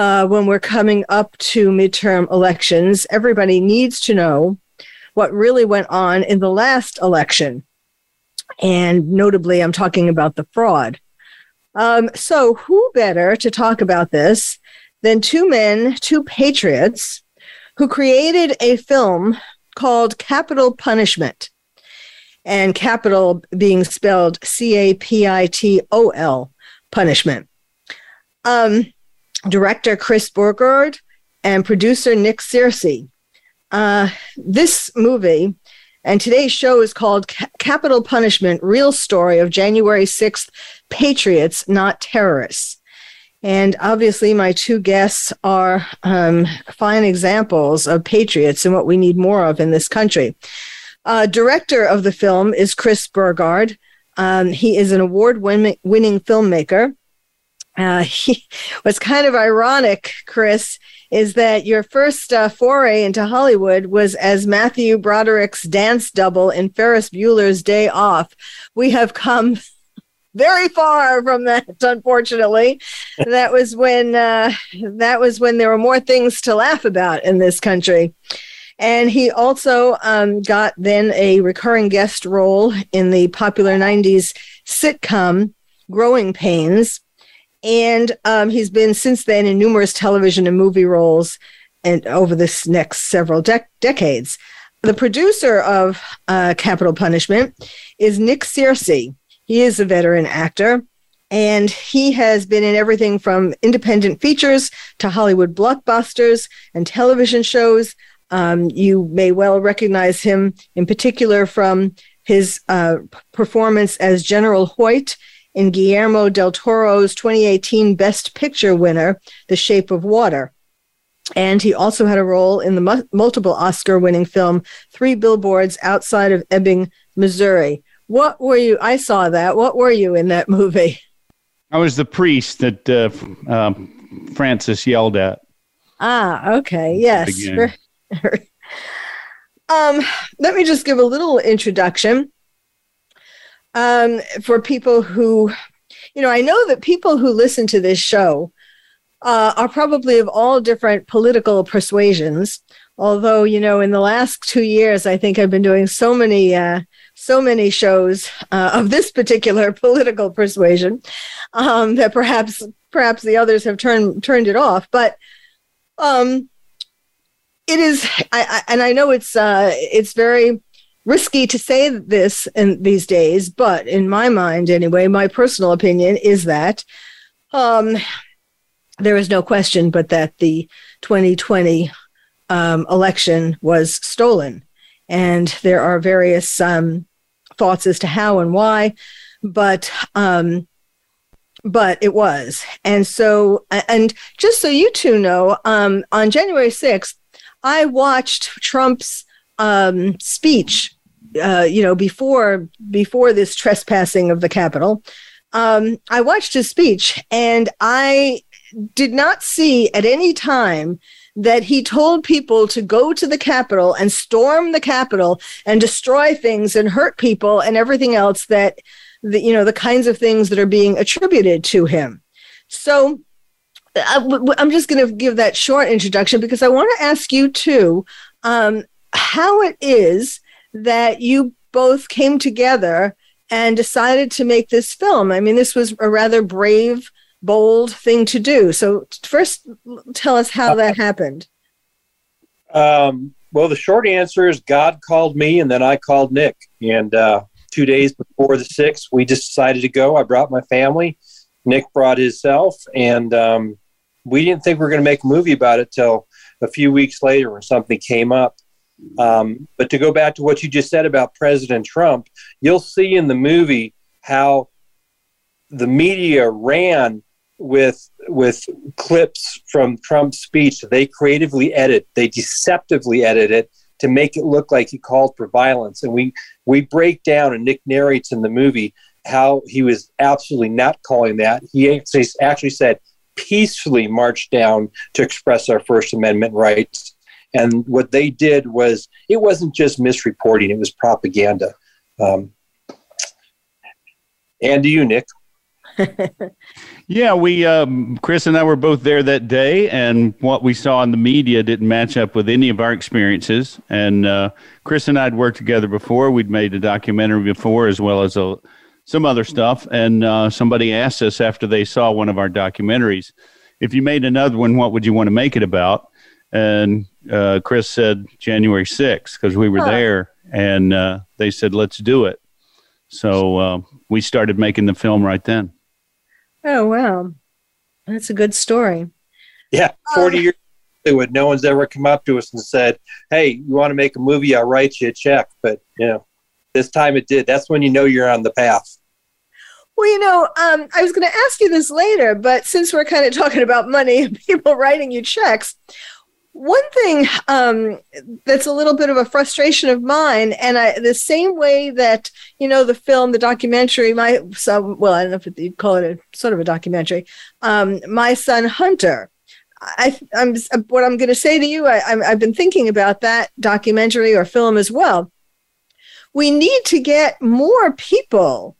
uh, when we're coming up to midterm elections. Everybody needs to know what really went on in the last election. And notably, I'm talking about the fraud. Um, so, who better to talk about this than two men, two patriots, who created a film called Capitol Punishment? and capital being spelled C A P I T O L, punishment. Um, director Chris Burgard and producer Nick Searcy. Uh, this movie and today's show is called Capitol Punishment Real Story of January 6th Patriots, Not Terrorists. And obviously, my two guests are um, fine examples of patriots and what we need more of in this country. Uh, director of the film is Chris Burgard. Um, he is an award winning filmmaker. Uh, he, what's kind of ironic, Chris, is that your first uh, foray into Hollywood was as Matthew Broderick's dance double in Ferris Bueller's Day Off. We have come very far from that, unfortunately. that was when uh, that was when there were more things to laugh about in this country. And he also um, got then a recurring guest role in the popular 90s sitcom Growing Pains. And um, he's been since then in numerous television and movie roles and over this next several de- decades. The producer of uh, Capitol Punishment is Nick Searcy. He is a veteran actor, and he has been in everything from independent features to Hollywood blockbusters and television shows um, you may well recognize him in particular from his uh, performance as General Hoyt in Guillermo del Toro's 2018 Best Picture winner, The Shape of Water. And he also had a role in the mu- multiple Oscar winning film Three Billboards Outside of Ebbing, Missouri. What were you? I saw that. What were you in that movie? I was the priest that uh, uh, Francis yelled at. Ah, okay. Yes. um, let me just give a little introduction um, for people who, you know, I know that people who listen to this show uh, are probably of all different political persuasions. Although, you know, in the last two years, I think I've been doing so many, uh, so many shows uh, of this particular political persuasion um, that perhaps, perhaps the others have turned turned it off. But um, it is, I, I, and I know it's uh, it's very risky to say this in these days, but in my mind, anyway, my personal opinion is that um, there is no question but that the 2020 um, election was stolen, and there are various um, thoughts as to how and why, but um, but it was. And so, and just so you two know, um, on January 6th, I watched Trump's um, speech, uh, you know, before before this trespassing of the Capitol. Um, I watched his speech, and I did not see at any time that he told people to go to the Capitol and storm the Capitol and destroy things and hurt people and everything else that the, you know the kinds of things that are being attributed to him. So I'm just going to give that short introduction because I want to ask you too um, how it is that you both came together and decided to make this film. I mean, this was a rather brave, bold thing to do. So, first, tell us how that happened. Um, well, the short answer is God called me, and then I called Nick. And uh, two days before the sixth, we just decided to go. I brought my family. Nick brought himself, and um, we didn't think we were going to make a movie about it till a few weeks later when something came up. Um, but to go back to what you just said about President Trump, you'll see in the movie how the media ran with with clips from Trump's speech. They creatively edit, they deceptively edit it to make it look like he called for violence. And we we break down, and Nick narrates in the movie how he was absolutely not calling that. He actually, said peacefully marched down to express our First Amendment rights. And what they did was it wasn't just misreporting; it was propaganda. Um, and to you, Nick. yeah, we um, Chris and I were both there that day, and what we saw in the media didn't match up with any of our experiences. And uh, Chris and I had worked together before; we'd made a documentary before, as well as a, some other stuff. And uh, somebody asked us after they saw one of our documentaries, if you made another one, what would you want to make it about? And uh, Chris said January 6th because we were huh. there, and uh, they said let's do it. So uh, we started making the film right then. Oh wow, that's a good story. Yeah, forty uh, years ago, no one's ever come up to us and said, "Hey, you want to make a movie? I'll write you a check." But you know, this time it did. That's when you know you're on the path. Well, you know, um, I was going to ask you this later, but since we're kind of talking about money and people writing you checks, one thing um, that's a little bit of a frustration of mine, and I, the same way that you know the film, the documentary, my son, well, I don't know if you'd call it a sort of a documentary, um, my son Hunter. I, am what I'm going to say to you. I, I've been thinking about that documentary or film as well. We need to get more people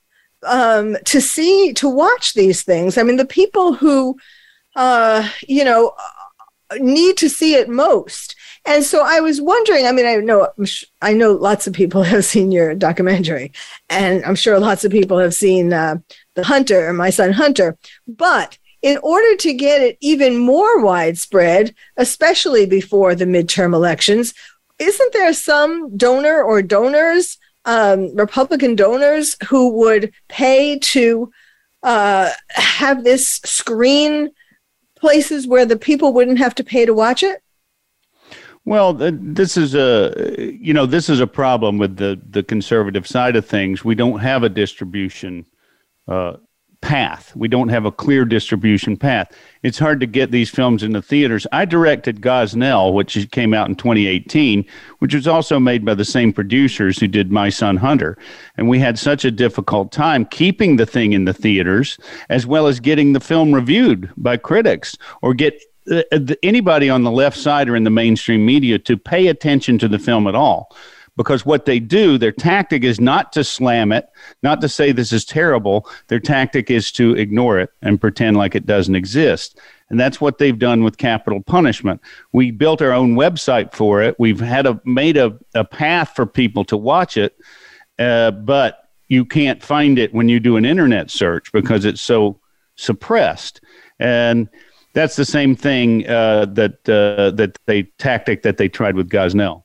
um, to see to watch these things. I mean, the people who, uh, you know, need to see it most. And so I was wondering. I mean, I know I know lots of people have seen your documentary, and I'm sure lots of people have seen uh, the Hunter, my son Hunter. But in order to get it even more widespread, especially before the midterm elections, isn't there some donor or donors, um, Republican donors, who would pay to uh, have this screen places where the people wouldn't have to pay to watch it? Well, this is a you know this is a problem with the the conservative side of things. We don't have a distribution uh, path. We don't have a clear distribution path. It's hard to get these films into theaters. I directed Gosnell, which came out in 2018, which was also made by the same producers who did My Son Hunter. And we had such a difficult time keeping the thing in the theaters as well as getting the film reviewed by critics or get uh, anybody on the left side or in the mainstream media to pay attention to the film at all because what they do, their tactic is not to slam it, not to say this is terrible. Their tactic is to ignore it and pretend like it doesn't exist. And that's what they've done with capitol punishment. We built our own website for it. We've had a made a, a path for people to watch it, uh, but you can't find it when you do an internet search because it's so suppressed. And that's the same thing uh, that uh, that they tactic that they tried with Gosnell.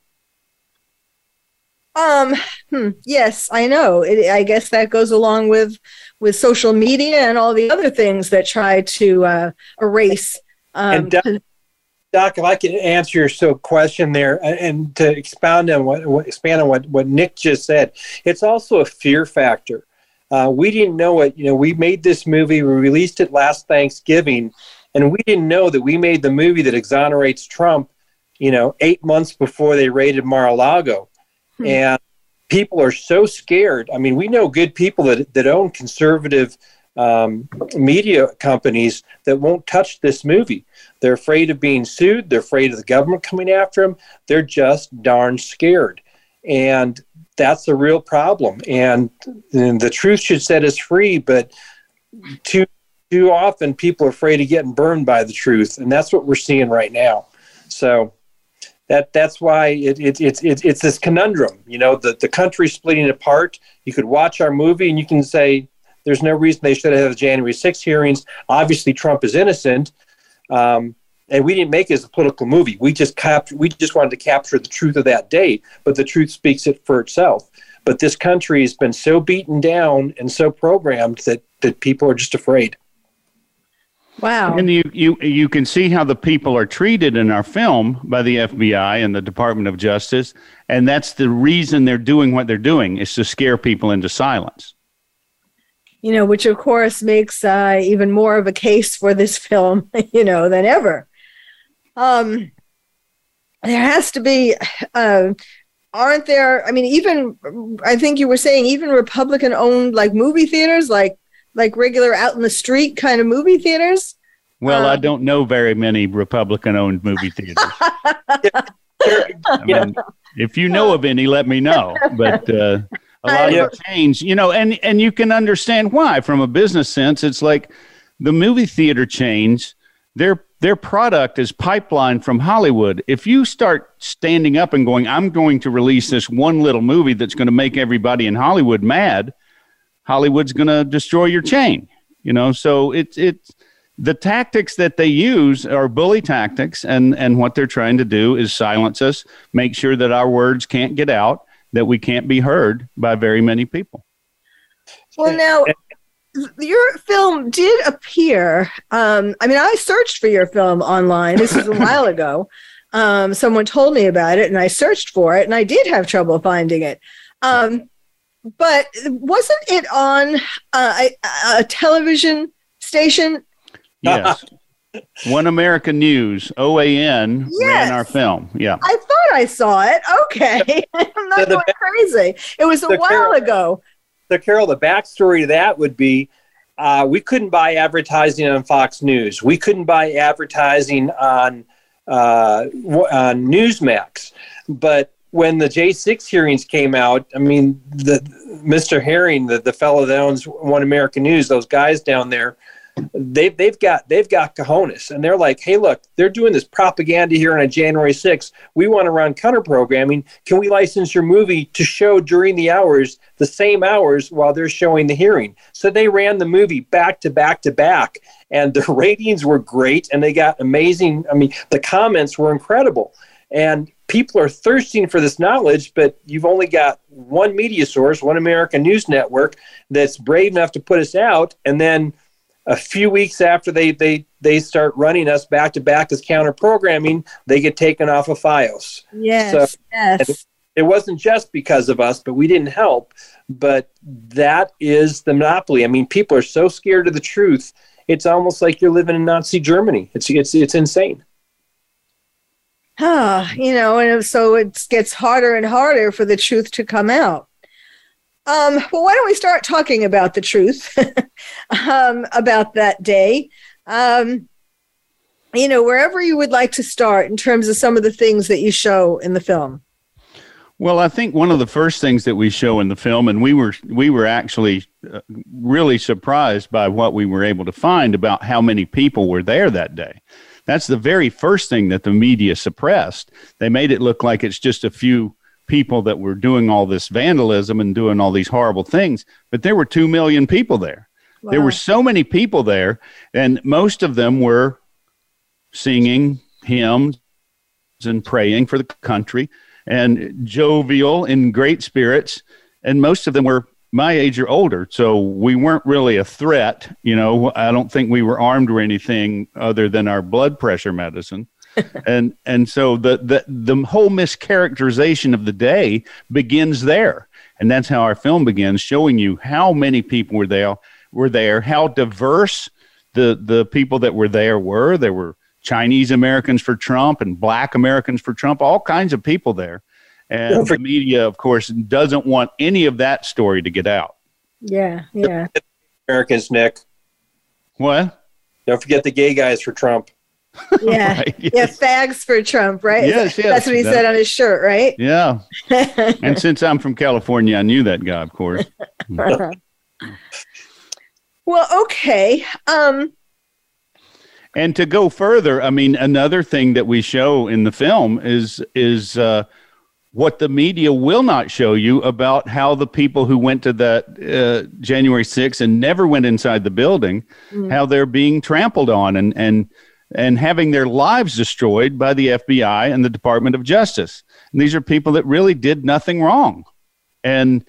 Um, hmm, yes, I know. It, I guess that goes along with with social media and all the other things that try to uh, erase. Um, Doc, Doc, if I can answer your so question there, and to expound on what, what expand on what what Nick just said, it's also a fear factor. Uh, we didn't know it. You know, we made this movie. We released it last Thanksgiving, and we didn't know that we made the movie that exonerates Trump. You know, eight months before they raided Mar-a-Lago Hmm. And people are so scared. I mean, we know good people that, that own conservative um, media companies that won't touch this movie. They're afraid of being sued. They're afraid of the government coming after them. They're just darn scared. And that's a real problem. And, and the truth should set us free, but too too often people are afraid of getting burned by the truth, and that's what we're seeing right now. So that that's why it, it, it, it, it's this conundrum. You know, the, the country splitting apart. You could watch our movie and you can say there's no reason they should have the January 6 hearings. Obviously, Trump is innocent. Um, and we didn't make it as a political movie. We just captured, we just wanted to capture the truth of that day, but the truth speaks it for itself. But this country has been so beaten down and so programmed that, that people are just afraid. Wow. And you, you, you can see how the people are treated in our film by the FBI and the Department of Justice. And that's the reason they're doing what they're doing is to scare people into silence. you know, which of course makes uh, even more of a case for this film, you know, than ever. Um, there has to be, uh, aren't there? I mean, even I think you were saying even Republican-owned like movie theaters, like like regular out in the street kind of movie theaters. Well, um, I don't know very many Republican-owned movie theaters. I mean, if you know of any, let me know. But uh, a lot of change, you know, and and you can understand why. From a business sense, it's like the movie theater chains. Their their product is pipeline from Hollywood. If you start standing up and going, "I'm going to release this one little movie that's going to make everybody in Hollywood mad," Hollywood's going to destroy your chain. You know, so it's it's the tactics that they use are bully tactics and and what they're trying to do is silence us make sure that our words can't get out that we can't be heard by very many people. Well now your film did appear um, i mean i searched for your film online. This was a while ago. Um, someone told me about it and i searched for it and i did have trouble finding it. Um, but wasn't it on uh, a, a television station Yes. One American News, OAN, yes. ran our film. Yeah. I thought I saw it. Okay. I'm not going crazy. It was a while Carol, ago. So, Carol, the backstory to that would be uh, we couldn't buy advertising on Fox News. We couldn't buy advertising on, uh, on Newsmax. But when the J6 hearings came out, I mean, the Mr. Herring, the, the fellow that owns One American News, those guys down there, they've they've got they've got cojones. And they're like hey look they're doing this propaganda here on january 6th we want to run counter programming. Can we license your movie to show during the hours the same hours while they're showing the hearing? So they ran the movie back to back to back and the ratings were great and they got amazing i mean the comments were incredible. And people are thirsting for this knowledge but you've only got one media source one american news network that's brave enough to put us out and then a few weeks after they they they start running us back to back as counter programming, they get taken off of FiOS. Yes, so yes. It, it wasn't just because of us, but we didn't help. But that is the monopoly. I mean, people are so scared of the truth. It's almost like you're living in Nazi Germany. It's it's it's insane. Ah, you know, and so it gets harder and harder for the truth to come out. Um, well, why don't we start talking about the truth um, about that day? Um, you know, wherever you would like to start in terms of some of the things that you show in the film. Well, I think one of the first things that we show in the film, and we were we were actually uh, really surprised by what we were able to find about how many people were there that day. That's the very first thing that the media suppressed. They made it look like it's just a few people that were doing all this vandalism and doing all these horrible things, but there were 2 million people there. Wow. There were so many people there, and most of them were singing hymns and praying for the country and jovial in great spirits. And most of them were my age or older. So we weren't really a threat. You know, I don't think we were armed or anything other than our blood pressure medicine and and so the, the the whole mischaracterization of the day begins there, and that's how our film begins, showing you how many people were there, were there, how diverse the the people that were there were. There were Chinese Americans for Trump and Black Americans for Trump, all kinds of people there, and the media, of course, doesn't want any of that story to get out. Yeah, yeah. Americans, Nick. What? Don't forget the gay guys for Trump. Yeah. right, yes. Yeah, fags for Trump, right? Yes, yes. That's what he that, said on his shirt, right? Yeah. and since I'm from California, I knew that guy, of course. well, okay. Um and to go further, I mean, another thing that we show in the film is is uh, what the media will not show you about how the people who went to that uh, January 6th and never went inside the building, mm. how they're being trampled on and and and having their lives destroyed by the FBI and the Department of Justice. And these are people that really did nothing wrong. And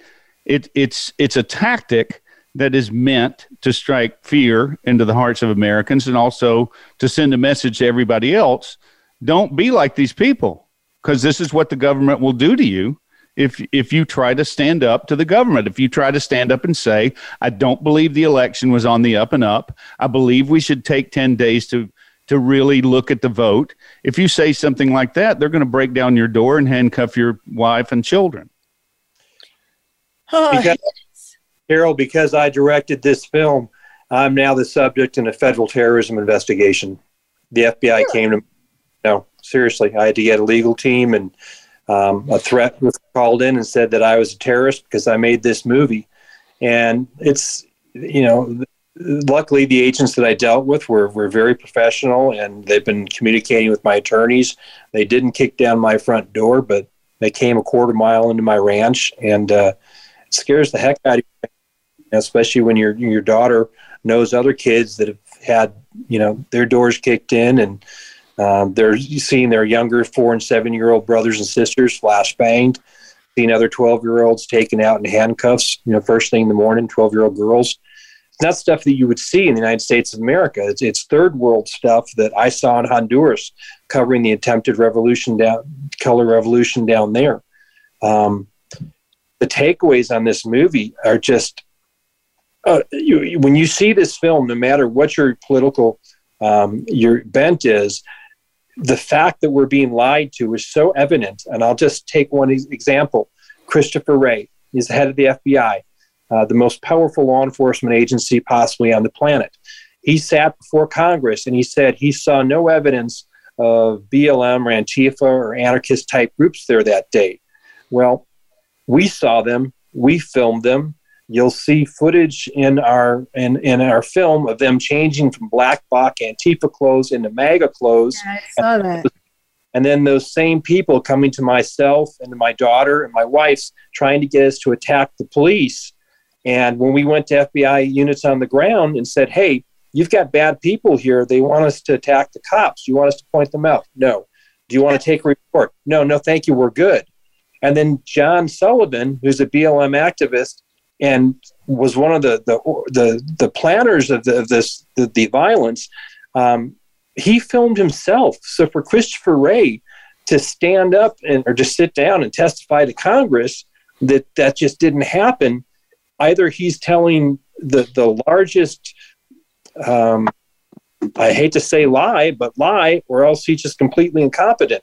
it, it's, it's a tactic that is meant to strike fear into the hearts of Americans and also to send a message to everybody else don't be like these people because this is what the government will do to you if if you try to stand up to the government. If you try to stand up and say, "I don't believe the election was on the up and up. I believe we should take 10 days to to really look at the vote." If you say something like that, they're going to break down your door and handcuff your wife and children. Oh, Because- Carol, because I directed this film, I'm now the subject in a federal terrorism investigation. The FBI came to me. No, seriously, I had to get a legal team, and um, a threat was called in and said that I was a terrorist because I made this movie. And it's, you know, luckily the agents that I dealt with were, were very professional and they've been communicating with my attorneys. They didn't kick down my front door, but they came a quarter mile into my ranch and uh, it scares the heck out of you especially when your your daughter knows other kids that have had you know their doors kicked in and um, they're seeing their younger four and seven year old brothers and sisters flash banged seeing other 12 year olds taken out in handcuffs you know first thing in the morning 12 year old girls. It's not stuff that you would see in the united states of america. It's, it's third world stuff that i saw in honduras covering the attempted revolution down color revolution down there. Um, the takeaways on this movie are just uh, you, when you see this film, no matter what your political um, your bent is, the fact that we're being lied to is so evident. And I'll just take one example: Christopher Wray is the head of the FBI, uh, the most powerful law enforcement agency possibly on the planet. He sat before Congress and he said he saw no evidence of BLM or Antifa or anarchist type groups there that day. Well, we saw them, we filmed them, you'll see footage in our in, in our film of them changing from black bloc Antifa clothes into MAGA clothes. I saw that. And then those same people coming to myself and to my daughter and my wife's trying to get us to attack the police. And when we went to FBI units on the ground and said, hey, you've got bad people here. They want us to attack the cops. Do you want us to point them out? No. Do you want to take a report? No, no, thank you. We're good. And then John Sullivan, who's a BLM activist, and was one of the the the, the planners of, the, of this the, the violence. Um, he filmed himself. So for Christopher Wray to stand up and or just sit down and testify to Congress that that just didn't happen. Either he's telling the the largest. Um, I hate to say lie, but lie, or else he's just completely incompetent.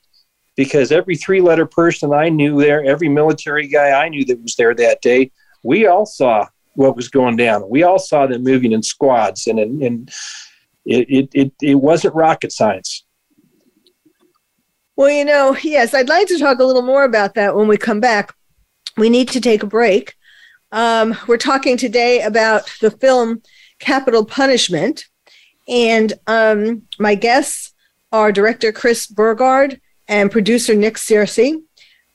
Because every three letter person I knew there, every military guy I knew that was there that day, we all saw what was going down. We all saw them moving in squads, and and, it, it, it, it wasn't rocket science. Well, you know, yes, I'd like to talk a little more about that when we come back. We need to take a break. Um, we're talking today about the film Capitol Punishment, and um, my guests are director Chris Burgard and producer Nick Searcy.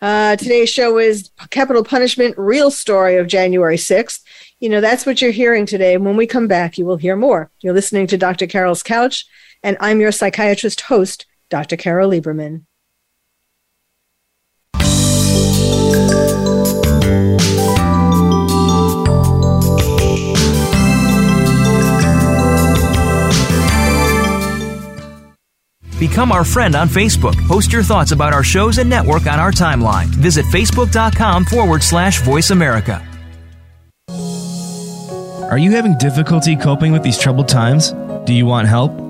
Uh, today's show is Capitol Punishment Real Story of January 6th. You know, that's what you're hearing today. When we come back, you will hear more. You're listening to Dr. Carol's Couch, and I'm your psychiatrist host, Dr. Carol Lieberman. Become our friend on Facebook. Post your thoughts about our shows and network on our timeline. Visit facebook.com forward slash voice America. Are you having difficulty coping with these troubled times? Do you want help?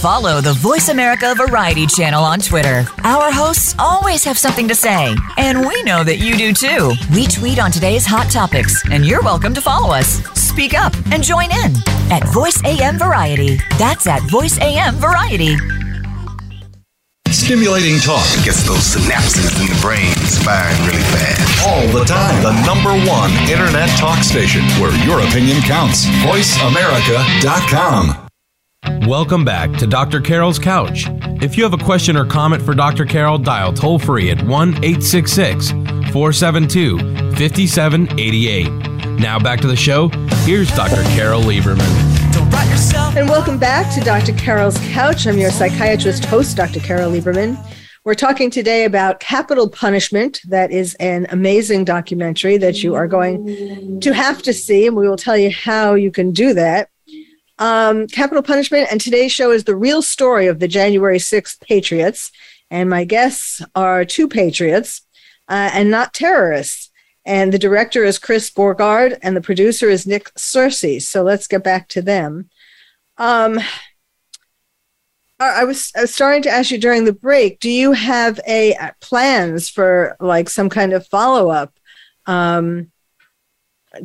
Follow the Voice America Variety channel on Twitter. Our hosts always have something to say, and we know that you do too. We tweet on today's hot topics, and you're welcome to follow us. Speak up and join in at Voice AM Variety. That's at Voice AM Variety. Stimulating talk gets those synapses in the brain firing really fast. All the time. The number one internet talk station where your opinion counts. VoiceAmerica.com. Welcome back to Dr. Carol's Couch. If you have a question or comment for Dr. Carol, dial toll free at 1 866 472 5788. Now back to the show. Here's Dr. Carol Lieberman. And welcome back to Dr. Carol's Couch. I'm your psychiatrist host, Dr. Carol Lieberman. We're talking today about Capitol Punishment. That is an amazing documentary that you are going to have to see, and we will tell you how you can do that um, Capitol Punishment, and today's show is the real story of the January 6th Patriots. And my guests are two Patriots uh, and not terrorists. And the director is Chris Burgard, and the producer is Nick Searcy. So let's get back to them. Um, I was, I was starting to ask you during the break. Do you have a uh, plans for like some kind of follow up? Um,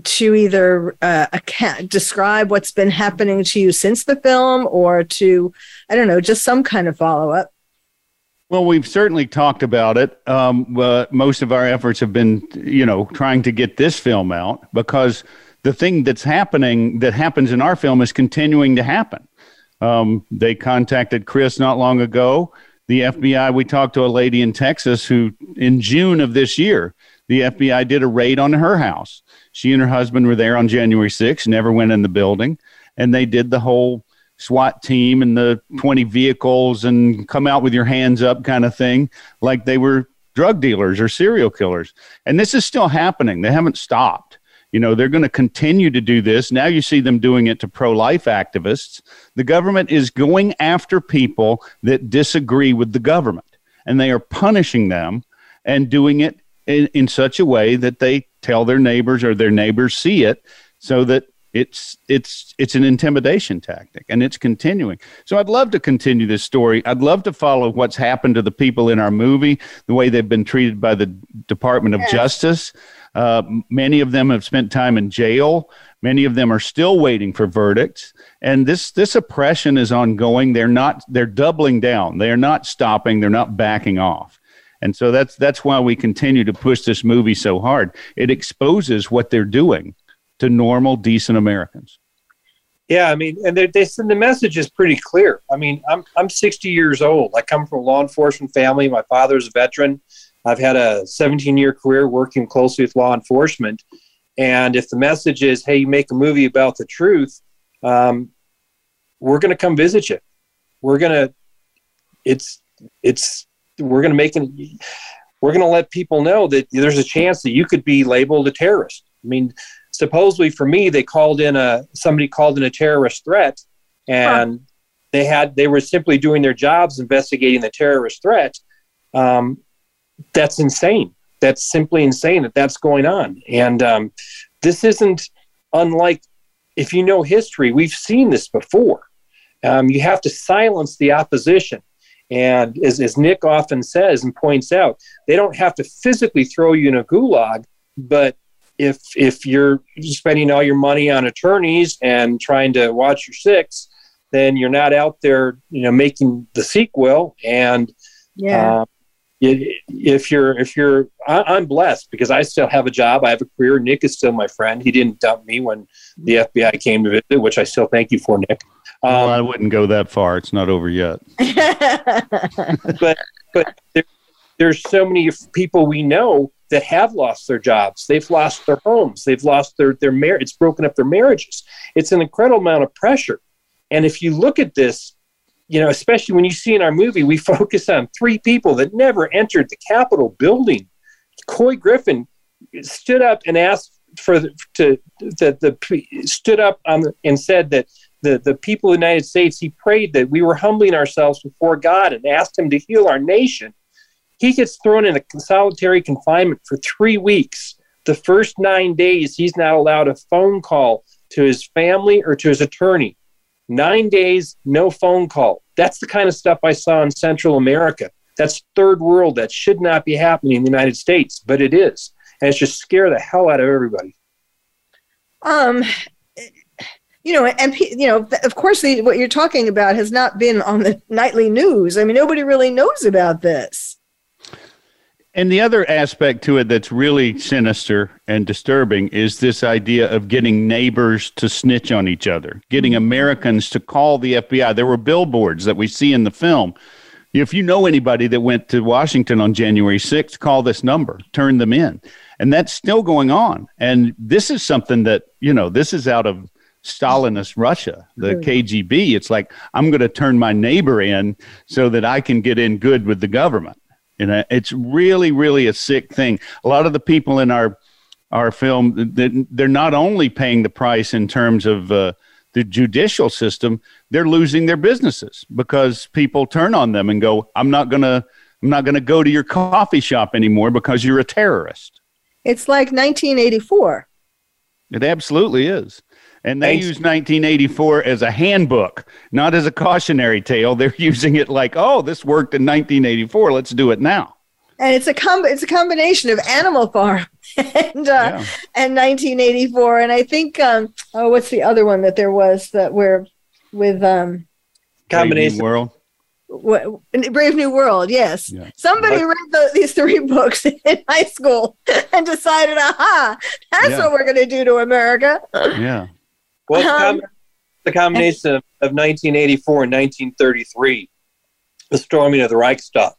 to either uh, account, describe what's been happening to you since the film or to, I don't know, just some kind of follow up? Well, we've certainly talked about it. Um, uh, most of our efforts have been, you know, trying to get this film out because the thing that's happening that happens in our film is continuing to happen. Um, they contacted Chris not long ago. The FBI, we talked to a lady in Texas who, in June of this year, the FBI did a raid on her house she and her husband were there on January 6th, never went in the building, and they did the whole SWAT team and the 20 vehicles and come out with your hands up kind of thing, like they were drug dealers or serial killers. And this is still happening. They haven't stopped. You know, they're going to continue to do this. Now you see them doing it to pro life activists. The government is going after people that disagree with the government, and they are punishing them and doing it in, in such a way that they tell their neighbors or their neighbors see it so that it's it's it's an intimidation tactic and it's continuing. So i'd love to continue this story. I'd love to follow what's happened to the people in our movie the way they've been treated by the department of yes. justice. Uh, many of them have spent time in jail. Many of them are still waiting for verdicts. And this this oppression is ongoing. They're not they're doubling down. They're not stopping. They're not backing off and so that's that's why we continue to push this movie so hard. It exposes what they're doing to normal, decent Americans. Yeah, I mean, and they, they the message is pretty clear. I mean, I'm I'm 60 years old. I come from a law enforcement family. My father's a veteran. I've had a 17 year career working closely with law enforcement. And if the message is, "Hey, you make a movie about the truth," um, we're going to come visit you. We're going to. It's it's we're going to make an, we're going to let people know that there's a chance that you could be labeled a terrorist. I mean, supposedly for me, they called in a somebody called in a terrorist threat, and huh. they had they were simply doing their jobs investigating the terrorist threat. Um, that's insane. That's simply insane that that's going on. And um, this isn't unlike if you know history. We've seen this before. Um, you have to silence the opposition. And as, as Nick often says and points out, they don't have to physically throw you in a gulag, but if if you're spending all your money on attorneys and trying to watch your six, then you're not out there, you know, making the sequel. And yeah. Uh, if you're if you're I, am blessed because I still have a job. I have a career. Nick is still my friend. He didn't dump me when the FBI came to visit, which I still thank you for, Nick. Um, well, I wouldn't go that far. It's not over yet. but but there, there's so many people we know that have lost their jobs. They've lost their homes. They've lost their their marriage. It's broken up their marriages. It's an incredible amount of pressure. And if you look at this, you know, especially when you see in our movie, we focus on three people that never entered the Capitol building. Couy Griffin stood up and asked for the, to the, the stood up on the, and said that the, the people of the United States, he prayed that we were humbling ourselves before God and asked him to heal our nation. He gets thrown in a solitary confinement for three weeks. The first nine days, he's not allowed a phone call to his family or to his attorney. Nine days, no phone call. That's the kind of stuff I saw in Central America. That's third world. That should not be happening in the United States, but it is. And it's just scare the hell out of everybody. Um, you know, and you know, of course, the, what you're talking about has not been on the nightly news. I mean, nobody really knows about this. And the other aspect to it that's really sinister and disturbing is this idea of getting neighbors to snitch on each other, getting mm-hmm. Americans to call the FBI. There were billboards that we see in the film. If you know anybody that went to Washington on January 6th, call this number, turn them in. And that's still going on. And this is something that, you know, this is out of Stalinist Russia, the KGB. It's like, I'm going to turn my neighbor in so that I can get in good with the government. And it's really, really a sick thing. A lot of the people in our our film, they're not only paying the price in terms of uh, the judicial system, they're losing their businesses because people turn on them and go, "I'm not gonna, I'm not gonna go to your coffee shop anymore because you're a terrorist." It's like 1984. It absolutely is. And they Thanks. use 1984 as a handbook, not as a cautionary tale. They're using it like, oh, this worked in 1984. Let's do it now. And it's a com- it's a combination of Animal Farm and uh, yeah. and 1984. And I think um, oh, what's the other one that there was that were with um, combination world. What, Brave New World, yes. Yeah. Somebody but, read the, these three books in high school and decided, aha, that's yeah. what we're going to do to America. Yeah. Well, um, the combination of, of 1984 and 1933, the storming of the Reichstag.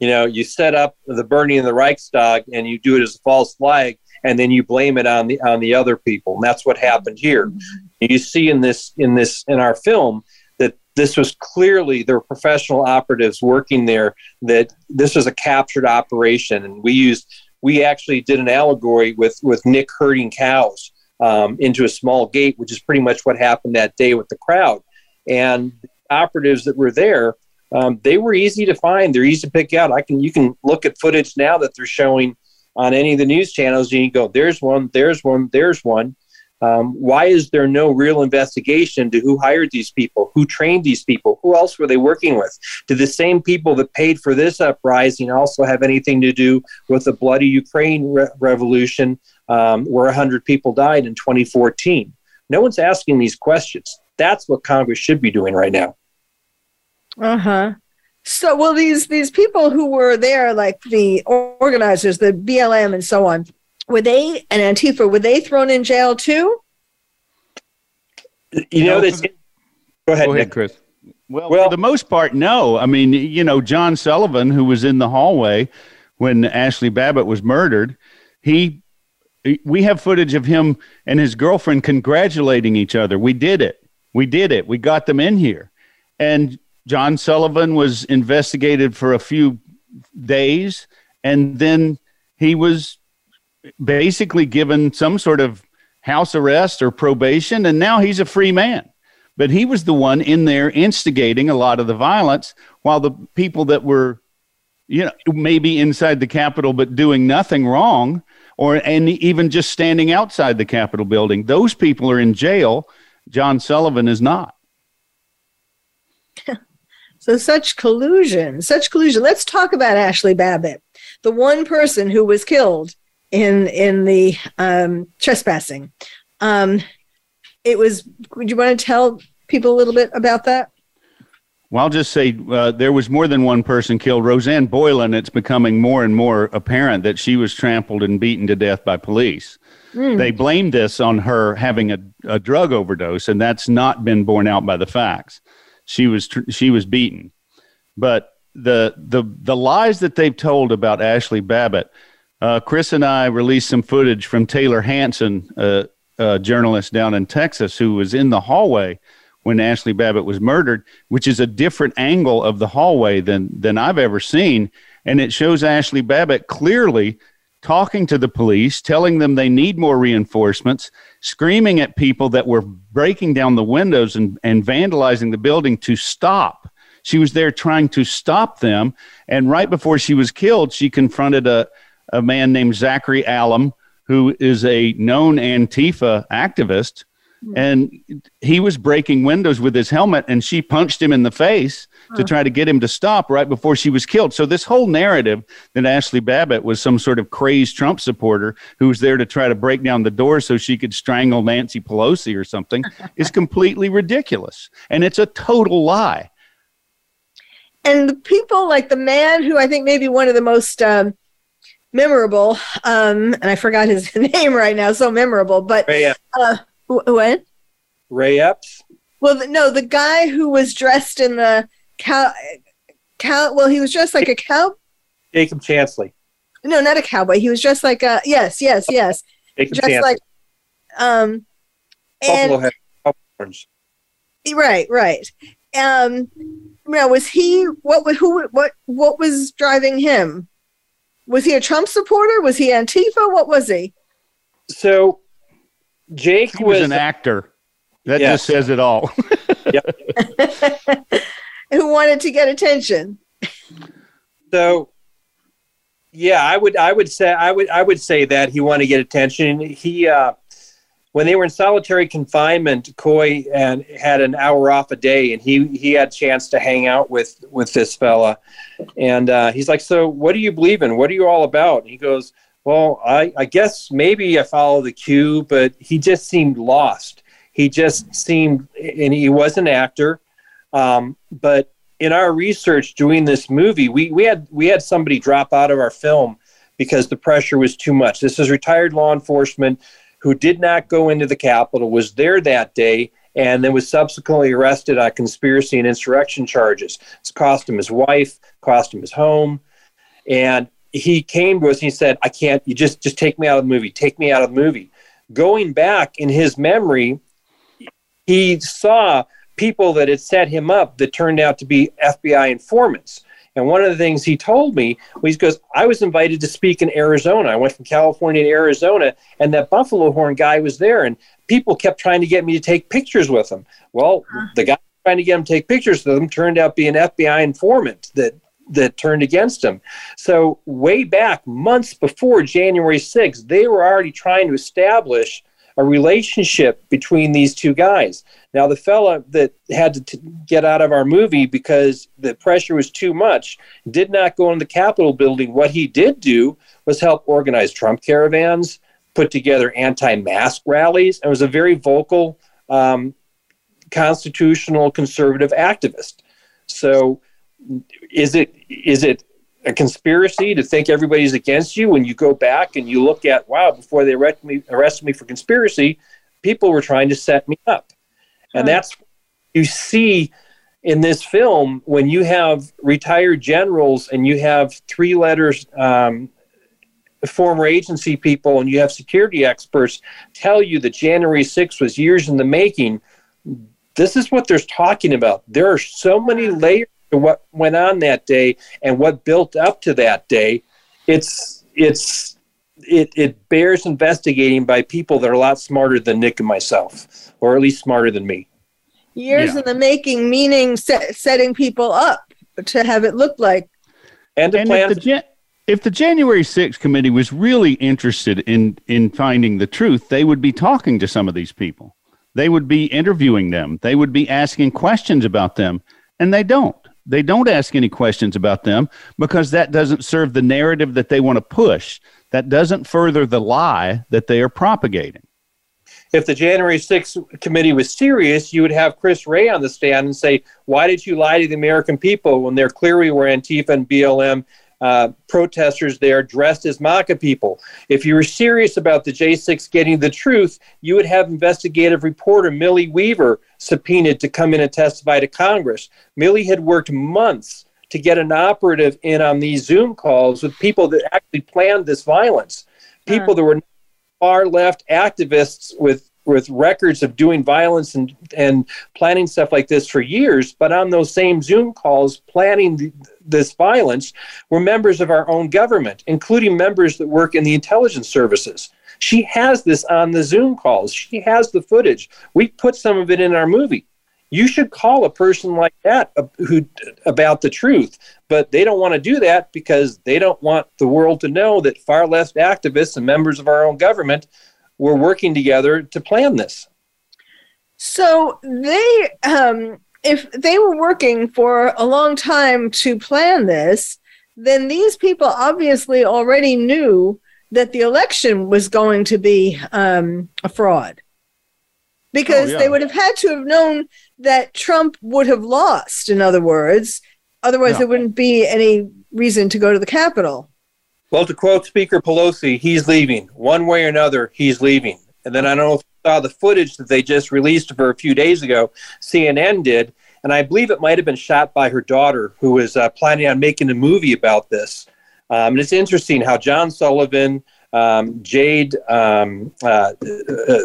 You know, you set up the burning of the Reichstag and you do it as a false flag, and then you blame it on the on the other people. And that's what happened here. Mm-hmm. You see in this in this in our film that this was clearly there were professional operatives working there. That this was a captured operation, and we used we actually did an allegory with with Nick herding cows um, into a small gate, which is pretty much what happened that day with the crowd. And the operatives that were there, um, they were easy to find. They're easy to pick out. I can you can look at footage now that they're showing on any of the news channels, and you go, "There's one, there's one, there's one." Um, why is there no real investigation to who hired these people, who trained these people, who else were they working with? Did the same people that paid for this uprising also have anything to do with the bloody Ukraine re- revolution um, where 100 people died in 2014? No one's asking these questions. That's what Congress should be doing right now. Uh huh. So, well, these these people who were there, like the organizers, the BLM, and so on, were they and Antifa? Were they thrown in jail too? You know, this. Go ahead, go ahead Chris. Well, well, for the most part, no. I mean, you know, John Sullivan, who was in the hallway when Ashley Babbitt was murdered, he we have footage of him and his girlfriend congratulating each other. We did it. We did it. We got them in here. And John Sullivan was investigated for a few days and then he was basically given some sort of house arrest or probation and now he's a free man. But he was the one in there instigating a lot of the violence while the people that were you know maybe inside the capitol but doing nothing wrong or and even just standing outside the Capitol building. Those people are in jail. John Sullivan is not. so such collusion, such collusion. Let's talk about Ashley Babbitt, the one person who was killed in in the um, trespassing. Um, it was. Would you want to tell people a little bit about that? Well, I'll just say uh, there was more than one person killed. Rosanne Boyland, it's becoming more and more apparent that she was trampled and beaten to death by police. Mm. They blamed this on her having a, a, drug overdose, and that's not been borne out by the facts. She was tr- she was beaten, but the the the lies that they've told about Ashley Babbitt. Uh, Chris and I released some footage from Taylor Hanson, uh, a journalist down in Texas, who was in the hallway when Ashley Babbitt was murdered, which is a different angle of the hallway than than I've ever seen, and it shows Ashley Babbitt clearly talking to the police, telling them they need more reinforcements, screaming at people that were breaking down the windows and, and vandalizing the building to stop. She was there trying to stop them. And right before she was killed, she confronted a, a man named Zachary Alam, who is a known Antifa activist and he was breaking windows with his helmet and she punched him in the face to try to get him to stop right before she was killed. So this whole narrative that ashley babbitt was some sort of crazed trump supporter who was there to try to break down the door so she could strangle nancy pelosi or something is completely ridiculous. And it's a total lie. And the people like the man who i think maybe one of the most um, memorable um, and i forgot his name right now so memorable but Ray Epps. uh, wh- what Ray Epps. Well, the, no, the guy who was dressed in the cow, cow. Well, he was dressed like a cow. Jacob Chansley. No, not a cowboy. He was dressed like a yes, yes, yes. Jacob Dressed Chansley. like um, Buffalo and horns. right, right. Um, now was he what? wa- Who? What? What was driving him? Was he a Trump supporter? Was he Antifa? What was he? So Jake he was was an actor that Yes. just says it all Who wanted to get attention? So, yeah, I would, I would say, I would, I would say that he wanted to get attention. He, uh, when they were in solitary confinement, Couy and had an hour off a day, and he he had a chance to hang out with with this fella, and uh, he's like, "So, what do you believe in? What are you all about?" And he goes, "Well, I I guess maybe I follow the cue, but he just seemed lost. He just seemed, and he was an actor, um, but." in our research doing this movie, we, we had we had somebody drop out of our film because the pressure was too much. This is retired law enforcement who did not go into the Capitol, was there that day, and then was subsequently arrested on conspiracy and insurrection charges. It's cost him his wife, cost him his home, and he came to us and he said, "I can't. You just just take me out of the movie. Take me out of the movie." Going back in his memory, he saw people that had set him up that turned out to be FBI informants. And one of the things he told me was, he goes, I was invited to speak in Arizona. I went from California to Arizona, and that buffalo horn guy was there, and people kept trying to get me to take pictures with him. Well, uh-huh. the guy trying to get him to take pictures with him turned out to be an FBI informant that that turned against him. So way back months before January 6th, they were already trying to establish a relationship between these two guys. Now, the fella that had to t- get out of our movie because the pressure was too much did not go in the Capitol building. What he did do was help organize Trump caravans, put together anti mask rallies, and was a very vocal um, constitutional conservative activist. So, is it is it a conspiracy to think everybody's against you? When you go back and you look at wow before they arrest me arrested me for conspiracy people were trying to set me up. And that's you see in this film when you have retired generals and you have three letters um, former agency people and you have security experts tell you that january 6th was years in the making this is what they're talking about. There are so many layers what went on that day and what built up to that day it's it's it, it bears investigating by people that are a lot smarter than nick and myself or at least smarter than me Years Yeah. in the making, meaning set, setting people up to have it look like. and the and plan if the, Jan- if the January 6th committee was really interested in in finding the truth, they would be talking to some of these people. They would be interviewing them. They would be asking questions about them, and they don't. They don't ask any questions about them because that doesn't serve the narrative that they want to push. That doesn't further the lie that they are propagating. if the January 6th committee was serious, you would have Chris Wray on the stand and say, Why did you lie to the American people when there clearly were Antifa and BLM uh, protesters there dressed as MAGA people? If you were serious about the J6 getting the truth, you would have investigative reporter Millie Weaver subpoenaed to come in and testify to Congress. Millie had worked months to get an operative in on these Zoom calls with people that actually planned this violence, people that were far left activists with with records of doing violence and and planning stuff like this for years. But on those same Zoom calls, planning this violence, were members of our own government, including members that work in the intelligence services. She has this on the Zoom calls. She has the footage. We put some of it in our movie. You should call a person like that who about the truth, but they don't want to do that because they don't want the world to know that far left activists and members of our own government were working together to plan this. So they, um, if they were working for a long time to plan this, then these people obviously already knew that the election was going to be um, a fraud because oh, yeah. they would have had to have known that Trump would have lost, in other words. Otherwise, yeah. there wouldn't be any reason to go to the Capitol. Well, to quote Speaker Pelosi, he's leaving. One way or another, he's leaving. And then I don't know if you saw the footage that they just released of her a few days ago, CNN did. And I believe it might have been shot by her daughter, who was uh, planning on making a movie about this. Um, and it's interesting how John Sullivan, um, Jade um, uh, uh,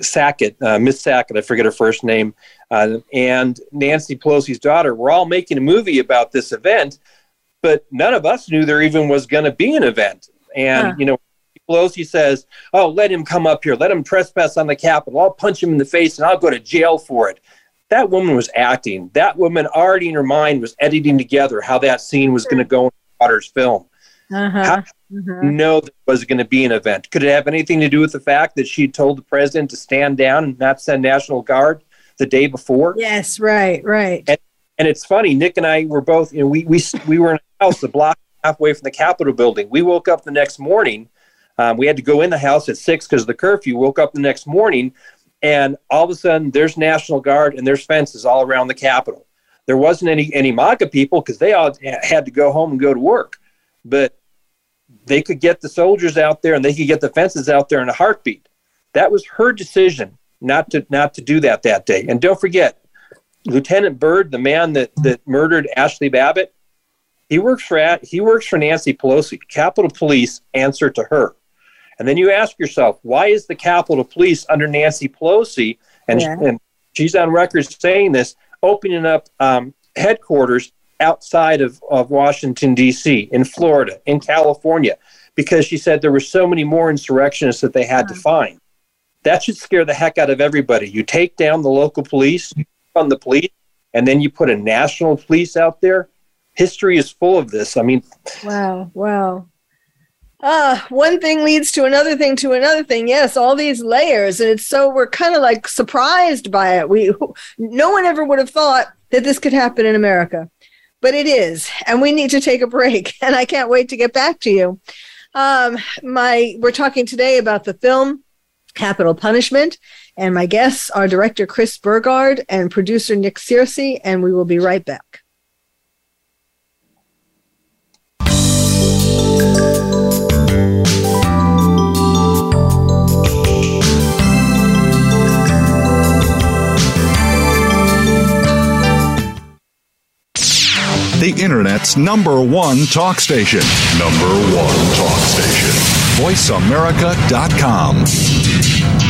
Sackett, uh, Miss Sackett, I forget her first name, uh, and Nancy Pelosi's daughter were all making a movie about this event, but none of us knew there even was going to be an event. And, huh. you know, Pelosi says, Oh, let him come up here, let him trespass on the Capitol, I'll punch him in the face and I'll go to jail for it. That woman was acting. That woman already in her mind was editing together how that scene was going to go in Waters' film. Uh-huh. How mm-hmm. know there was going to be an event? Could it have anything to do with the fact that she told the president to stand down and not send National Guard the day before? Yes, right, right. And, and it's funny. Nick and I were both, you know, we we we were in a house a block halfway from the Capitol building. We woke up the next morning. Um, we had to go in the house at six because of the curfew. Woke up the next morning, and all of a sudden, there's National Guard and there's fences all around the Capitol. There wasn't any any MAGA people because they all had to go home and go to work. But they could get the soldiers out there and they could get the fences out there in a heartbeat. That was her decision not to not to do that that day. And don't forget, Lieutenant Byrd, the man that that murdered Ashley Babbitt, he works for he works for Nancy Pelosi. Capitol Police answer to her. And then you ask yourself, why is the Capitol Police under Nancy Pelosi and, yeah. and she's on record saying this, opening up um, headquarters outside of, of Washington, D.C., in Florida, in California, because she said there were so many more insurrectionists that they had to find. That should scare the heck out of everybody. You take down the local police, on the police, and then you put a national police out there. History is full of this. I mean, wow, wow. Uh, one thing leads to another thing to another thing. Yes, all these layers, and it's so we're kind of like surprised by it. We, no one ever would have thought that this could happen in America but it is, and we need to take a break. And I can't wait to get back to you. Um, my we're talking today about the film Capitol Punishment, and my guests are director Chris Burgard and producer Nick Searcy, and we will be right back. the Internet's number one talk station. Number one talk station. VoiceAmerica.com.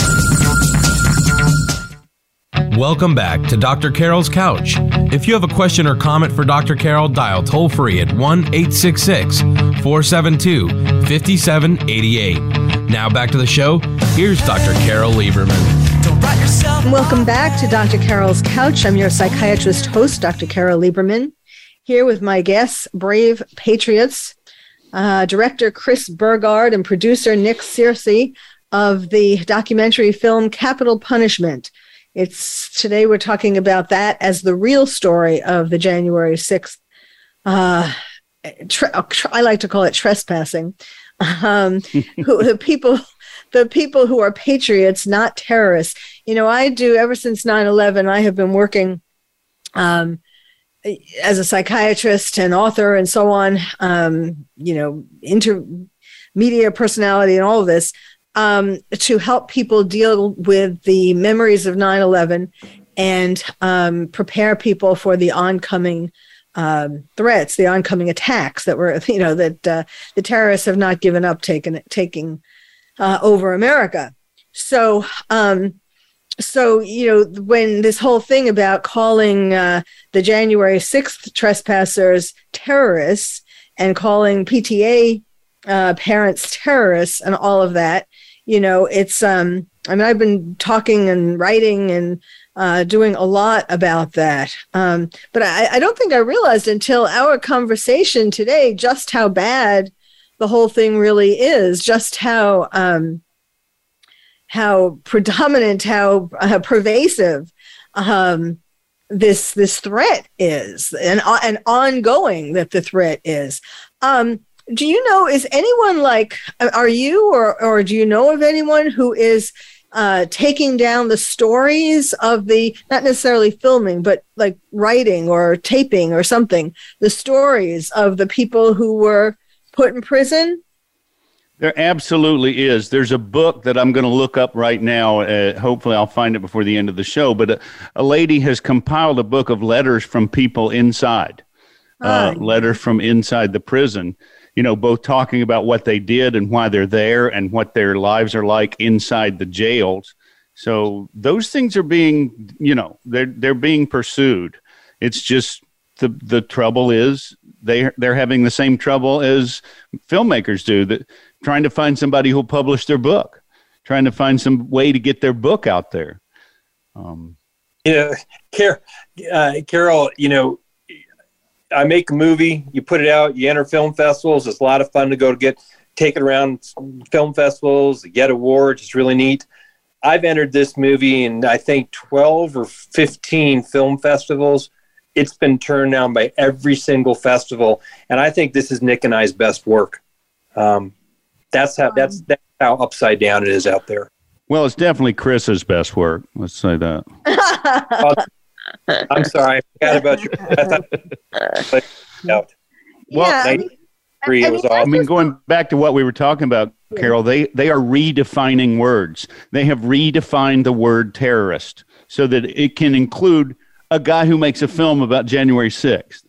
Welcome back to Dr. Carol's Couch. If you have a question or comment for Dr. Carol, dial toll free at 1 866 472 5788. Now back to the show. Here's Dr. Carol Lieberman. Welcome back to Dr. Carol's Couch. I'm your psychiatrist host, Dr. Carol Lieberman, here with my guests, brave patriots, uh, director Chris Burgard and producer Nick Searcy of the documentary film Capitol Punishment it's today we're talking about that as the real story of the January 6th. Uh, tre- I like to call it trespassing. Um, who, the people, the people who are patriots, not terrorists. You know, I do ever since 9 11, I have been working um, as a psychiatrist and author and so on, um, you know, intermedia personality and all of this um, to help people deal with the memories of 9 11 and um, prepare people for the oncoming um, threats, the oncoming attacks that were, you know, that uh, the terrorists have not given up taking taking uh, over America. So, um, so you know, when this whole thing about calling uh, the January sixth trespassers terrorists and calling PTA uh, parents terrorists and all of that, you know, it's um I mean I've been talking and writing and uh, doing a lot about that. Um, but I, I don't think I realized until our conversation today just how bad the whole thing really is, just how um, how predominant, how uh, pervasive um, this this threat is, and uh, and ongoing that the threat is. Um, do you know is anyone like are you or or do you know of anyone who is uh, taking down the stories of the not necessarily filming but like writing or taping or something the stories of the people who were put in prison? There absolutely is. There's a book that i'm going to look up right now uh, hopefully i'll find it before the end of the show but a, a lady has compiled a book of letters from people inside uh, letters from inside the prison you know, both talking about what they did and why they're there and what their lives are like inside the jails. So those things are being, you know, they're they're being pursued. It's just the the trouble is they they're having the same trouble as filmmakers do that trying to find somebody who'll publish their book, trying to find some way to get their book out there. Um, you know, Car- uh, Carol, you know, I make a movie, you put it out, you enter film festivals. It's a lot of fun to go to get taken around film festivals, get awards. It's really neat. I've entered this movie in I think 12 or 15 film festivals. It's been turned down by every single festival, and I think this is Nick and I's best work. Um, that's how that's that's how upside down it is out there. Well, it's definitely Chris's best work. Let's say that. I'm sorry, I forgot about you. I thought, no. Well, yeah, I mean, it was awesome. I mean, going back to what we were talking about, Carol, they they are redefining words. They have redefined the word terrorist so that it can include a guy who makes a film about January 6th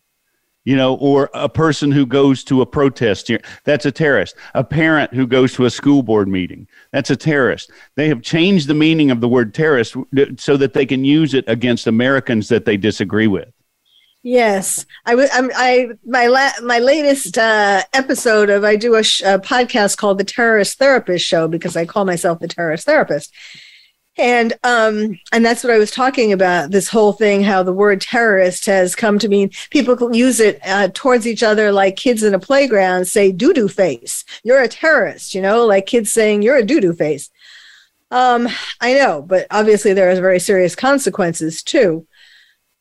you know, or a person who goes to a protest here. That's a terrorist. A parent who goes to a school board meeting. That's a terrorist. They have changed the meaning of the word terrorist so that they can use it against Americans that they disagree with. Yes, I was. I my la- my latest uh, episode of I do a, sh- a podcast called the Terrorist Therapist Show because I call myself the terrorist therapist, And um, and that's what I was talking about. This whole thing, how the word terrorist has come to mean people use it uh, towards each other, like kids in a playground say "doo doo face." You're a terrorist, you know, like kids saying you're a doo doo face. Um, I know, but obviously there are very serious consequences too.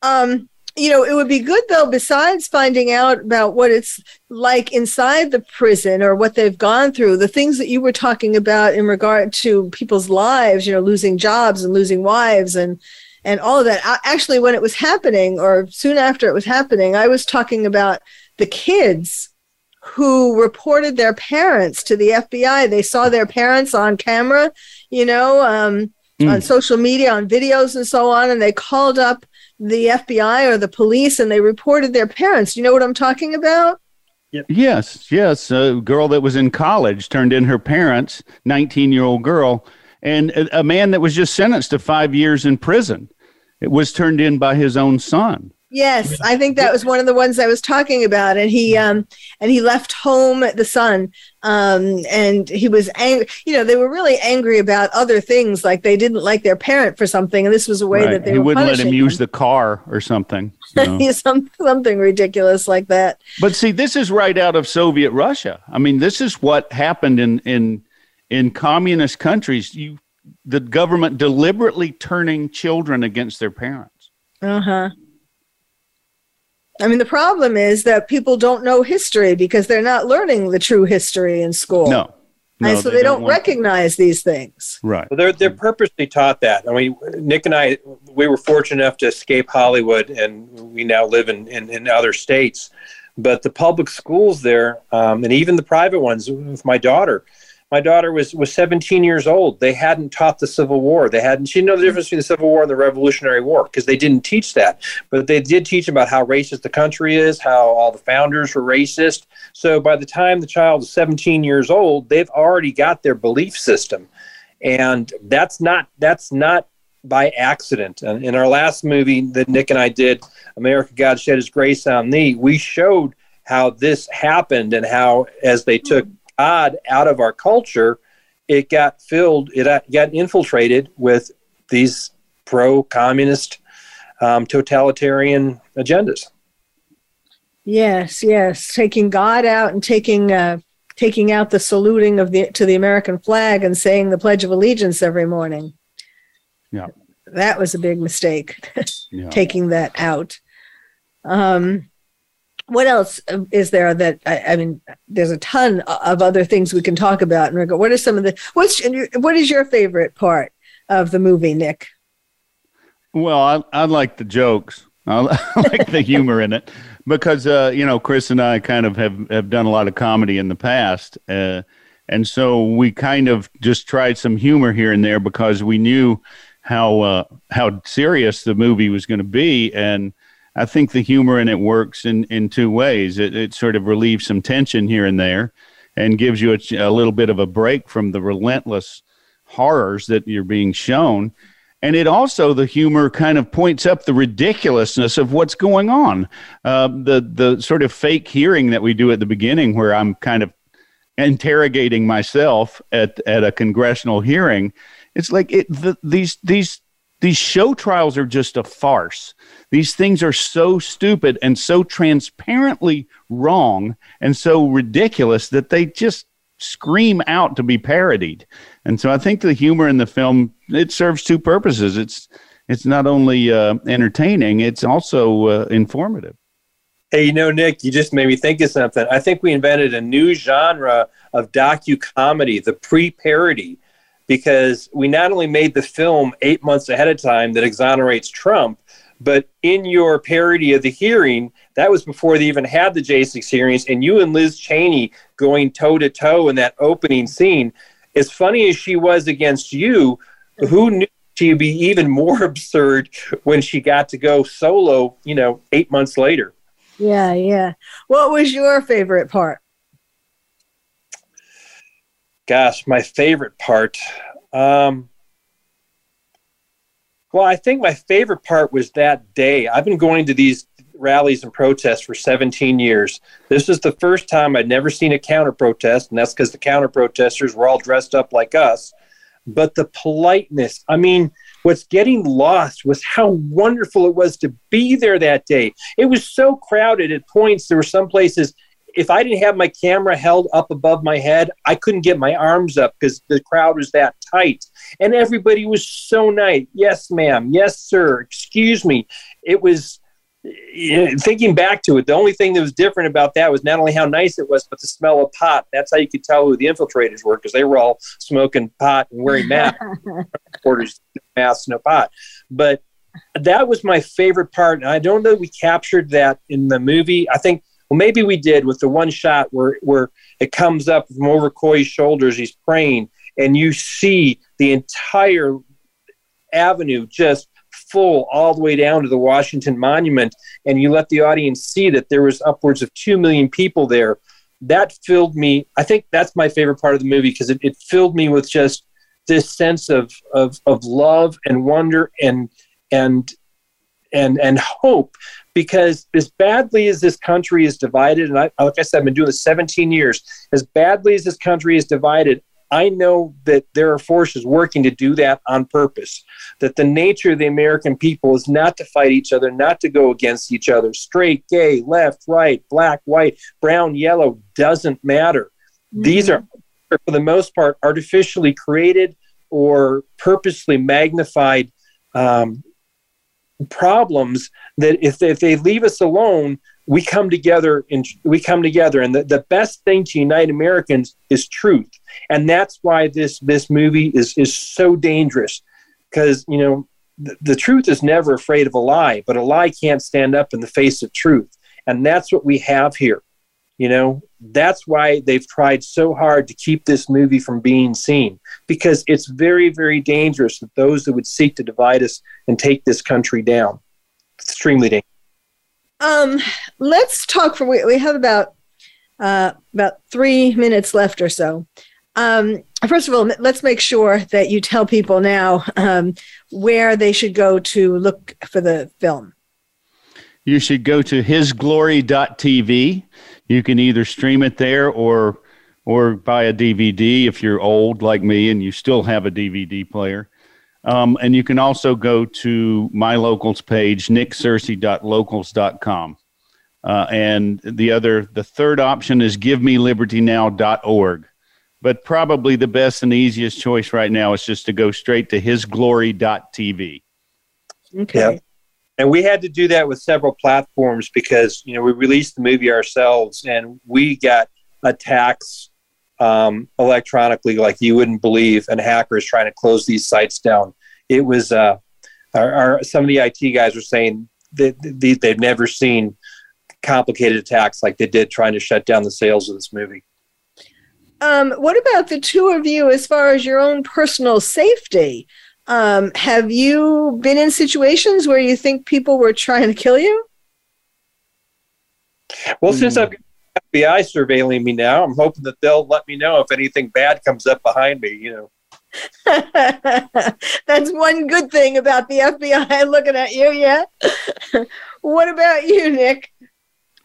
Um, you know, it would be good though, besides finding out about what it's like inside the prison or what they've gone through, the things that you were talking about in regard to people's lives, you know, losing jobs and losing wives and and all of that. Actually, when it was happening or soon after it was happening, I was talking about the kids who reported their parents to the FBI. They saw their parents on camera, you know, um, mm. on social media, on videos and so on, and they called up the FBI or the police and they reported their parents. You know what I'm talking about? Yep. Yes, yes. A girl that was in college turned in her parents, 19 year old girl, and a, a man that was just sentenced to five years in prison. It was turned in by his own son. Yes, I think that was one of the ones I was talking about, and he um and he left home the son, um and he was angry. You know, they were really angry about other things, like they didn't like their parent for something, and this was a way right. that they he wouldn't let him, him use the car or something. You know? Some, something ridiculous like that. But see, this is right out of Soviet Russia. I mean, this is what happened in in in communist countries. You the government deliberately turning children against their parents. Uh huh. I mean, the problem is that people don't know history because they're not learning the true history in school. No. no and so they, they don't, don't recognize to. these things. Right. Well, they're, they're purposely taught that. I mean, Nick and I, we were fortunate enough to escape Hollywood and we now live in, in, in other states. But the public schools there, um, and even the private ones with my daughter, my daughter was was 17 years old. They hadn't taught the Civil War. They hadn't. She didn't know the difference between the Civil War and the Revolutionary War because they didn't teach that. But they did teach about how racist the country is, how all the founders were racist. So by the time the child is 17 years old, they've already got their belief system, and that's not that's not by accident. And in our last movie that Nick and I did, America God Shed His Grace on Thee, we showed how this happened and how as they took God out of our culture, it got filled, it got infiltrated with these pro communist, um, totalitarian agendas. Yes, yes, taking God out and taking uh, taking out the saluting of the to the American flag and saying the Pledge of Allegiance every morning. Yeah, that was a big mistake. yeah. taking that out. Um, what else is there that I, I, mean there's a ton of other things we can talk about and what are some of the what's what is your favorite part of the movie nick? Well i, I like the jokes. I, like the humor in it because uh, you know chris and i kind of have, have done a lot of comedy in the past uh, and so we kind of just tried some humor here and there because we knew how uh, how serious the movie was going to be and I think the humor in it works in, in two ways. It, it sort of relieves some tension here and there and gives you a, a little bit of a break from the relentless horrors that you're being shown. And it also, the humor kind of points up the ridiculousness of what's going on. Uh, the, the sort of fake hearing that we do at the beginning, where I'm kind of interrogating myself at, at a congressional hearing, it's like it, the, these, these, these show trials are just a farce. These things are so stupid and so transparently wrong and so ridiculous that they just scream out to be parodied. And so I think the humor in the film it serves two purposes. It's it's not only uh, entertaining, it's also uh, informative. Hey, you know, Nick, you just made me think of something. I think we invented a new genre of docu comedy, the pre parody, because we not only made the film eight months ahead of time that exonerates Trump, but in your parody of the hearing, that was before they even had the J6 hearings, and you and Liz Cheney going toe to toe in that opening scene. As funny as she was against you, who knew she'd be even more absurd when she got to go solo, you know, eight months later? Yeah, yeah. What was your favorite part? Gosh, my favorite part. Um, well, I think my favorite part was that day. I've been going to these rallies and protests for 17 years. This is the first time I'd never seen a counter protest, and that's because the counter protesters were all dressed up like us. but the politeness. I mean, what's getting lost was how wonderful it was to be there that day. It was so crowded at points. There were some places, if I didn't have my camera held up above my head, I couldn't get my arms up because the crowd was that tight. And everybody was so nice. Yes, ma'am. Yes, sir. Excuse me. It was eh, thinking back to it, the only thing that was different about that was not only how nice it was, but the smell of pot. That's how you could tell who the infiltrators were because they were all smoking pot and wearing masks. Quarters, masks, no pot. But that was my favorite part. And I don't know we captured that in the movie. I think, well, maybe we did with the one shot where, where it comes up from over Couy's shoulders. He's praying, and you see the entire avenue just full all the way down to the Washington Monument, and you let the audience see that there was upwards of two million people there. That filled me. I think that's my favorite part of the movie because it, it filled me with just this sense of, of of love and wonder and and and and hope because as badly as this country is divided and I, like i said i've been doing this 17 years as badly as this country is divided I know that there are forces working to do that on purpose. That the nature of the American people is not to fight each other, not to go against each other. Straight, gay, left, right, black, white, brown, yellow doesn't matter. Mm-hmm. These are, for the most part, artificially created or purposely magnified um, problems that if they, if they leave us alone, we come together and we come together. And the, the best thing to unite americans is truth. And that's why this this movie is is so dangerous. Because you know the, the truth is never afraid of a lie but a lie can't stand up in the face of truth. And that's what we have here. You know that's why they've tried so hard to keep this movie from being seen because it's very very dangerous that those that would seek to divide us and take this country down extremely dangerous um, let's talk for we, we have about uh, about three minutes left or so. Um, first of all, let's make sure that you tell people now um, where they should go to look for the film. You should go to hisglory.tv. You can either stream it there or or buy a DVD if you're old like me and you still have a DVD player. Um, and you can also go to my locals page, nicksearcy.locals.com. Uh, and the other, the third option is givemelibertynow.org. But probably the best and easiest choice right now is just to go straight to hisglory.tv. Okay. Yeah. And we had to do that with several platforms because, you know, we released the movie ourselves and we got attacks um, electronically like you wouldn't believe, and hackers trying to close these sites down. It was uh, our, our, some of the IT guys were saying that they, they've never seen complicated attacks like they did trying to shut down the sales of this movie. Um, what about the two of you as far as your own personal safety? Um, have you been in situations where you think people were trying to kill you? Well, mm. since I've FBI surveilling me now. I'm hoping that they'll let me know if anything bad comes up behind me, you know. That's one good thing about the FBI looking at you, yeah. what about you, Nick?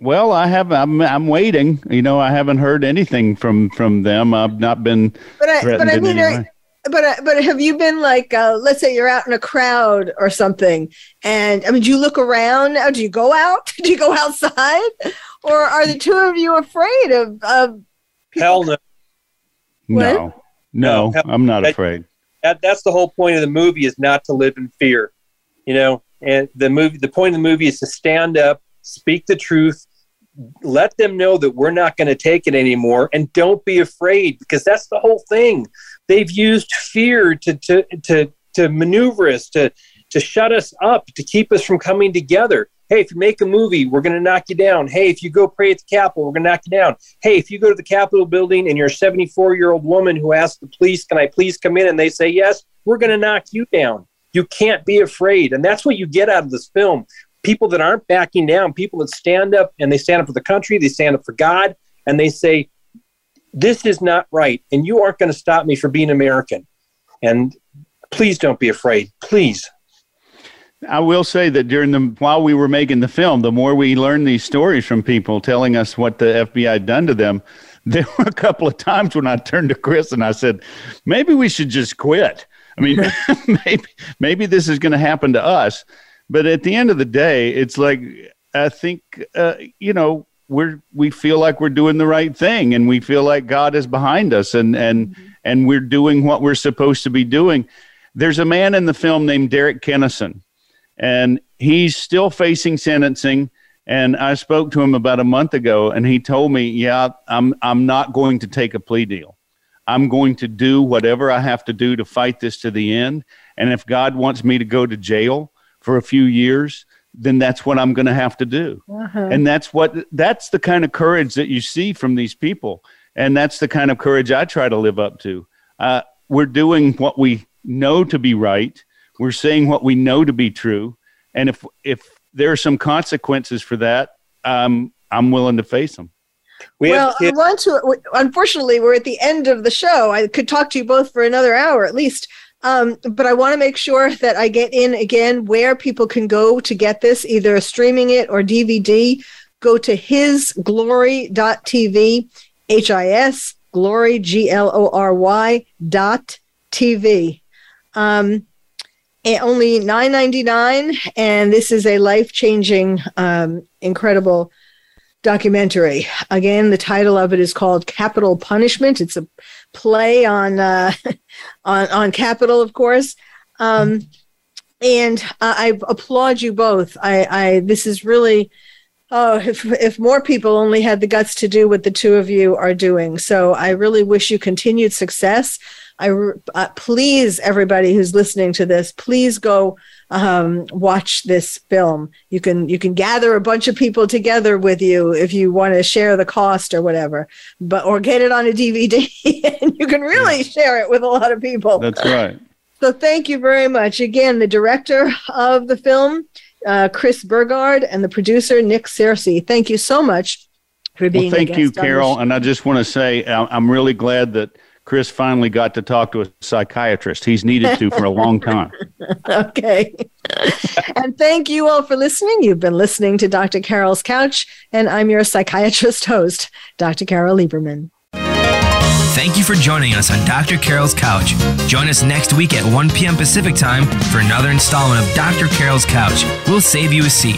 Well, I have. I'm. I'm waiting. You know, I haven't heard anything from from them. I've not been. But I. But I mean, are, but uh, but have you been like uh, let's say you're out in a crowd or something and i mean do you look around now do you go out do you go outside or are the two of you afraid of of hell no. No. No, no. I'm not afraid. that, that's the whole point of the movie is not to live in fear you know? And the movie the point of the movie is to stand up speak the truth let them know that we're not going to take it anymore and don't be afraid because that's the whole thing. They've used fear to to to to maneuver us to to shut us up to keep us from coming together hey if you make a movie we're going to knock you down hey if you go pray at the capitol we're going to knock you down hey if you go to the capitol building and you're a 74 year old woman who asks the police can i please come in and they say yes we're going to knock you down you can't be afraid and that's what you get out of this film people that aren't backing down, people that stand up and they stand up for the country, they stand up for God, and they say, This is not right, and you aren't going to stop me for being American. And please don't be afraid. Please. I will say that during the while we were making the film, the more we learned these stories from people telling us what the FBI had done to them, there were a couple of times when I turned to Chris and I said, maybe we should just quit. I mean, maybe maybe this is going to happen to us. But at the end of the day, it's like I think uh, you know we're we feel like we're doing the right thing, and we feel like God is behind us, and and mm-hmm. and we're doing what we're supposed to be doing. There's a man in the film named Derek Kinnison, and he's still facing sentencing. And I spoke to him about a month ago, and he told me, "Yeah, I'm I'm not going to take a plea deal. I'm going to do whatever I have to do to fight this to the end. And if God wants me to go to jail for a few years, then that's what I'm going to have to do. Uh-huh. And that's what that's the kind of courage that you see from these people, and that's the kind of courage I try to live up to. Uh, we're doing what we know to be right. We're saying what we know to be true, and if if there are some consequences for that, um, I'm willing to face them. We well, I want to. Unfortunately, we're at the end of the show. I could talk to you both for another hour at least. Um, but I want to make sure that I get in again where people can go to get this, either streaming it or DVD. Go to hisglory.tv, H I S, glory, G L O R Y dot TV. Um, only nine ninety nine, and this is a life changing, um, incredible documentary. Again, the title of it is called Capitol Punishment. It's a play on uh, on on capital, of course. Um, and I applaud you both. I, I this is really oh if if more people only had the guts to do what the two of you are doing. So I really wish you continued success. I uh, please everybody who's listening to this, please go um, watch this film. You can you can gather a bunch of people together with you if you want to share the cost or whatever, but or get it on a DVD and you can really share it with a lot of people. That's right. So thank you very much again. The director of the film, uh, Chris Burgard, and the producer Nick Searcy. Thank you so much for being. Well, thank you, Carol. And I just want to say I'm really glad that Chris finally got to talk to a psychiatrist. He's needed to for a long time. okay. and thank you all for listening. You've been listening to Dr. Carol's Couch, and I'm your psychiatrist host, Dr. Carol Lieberman. Thank you for joining us on Dr. Carol's Couch. Join us next week at 1 p.m. Pacific Time for another installment of Dr. Carol's Couch. We'll save you a seat.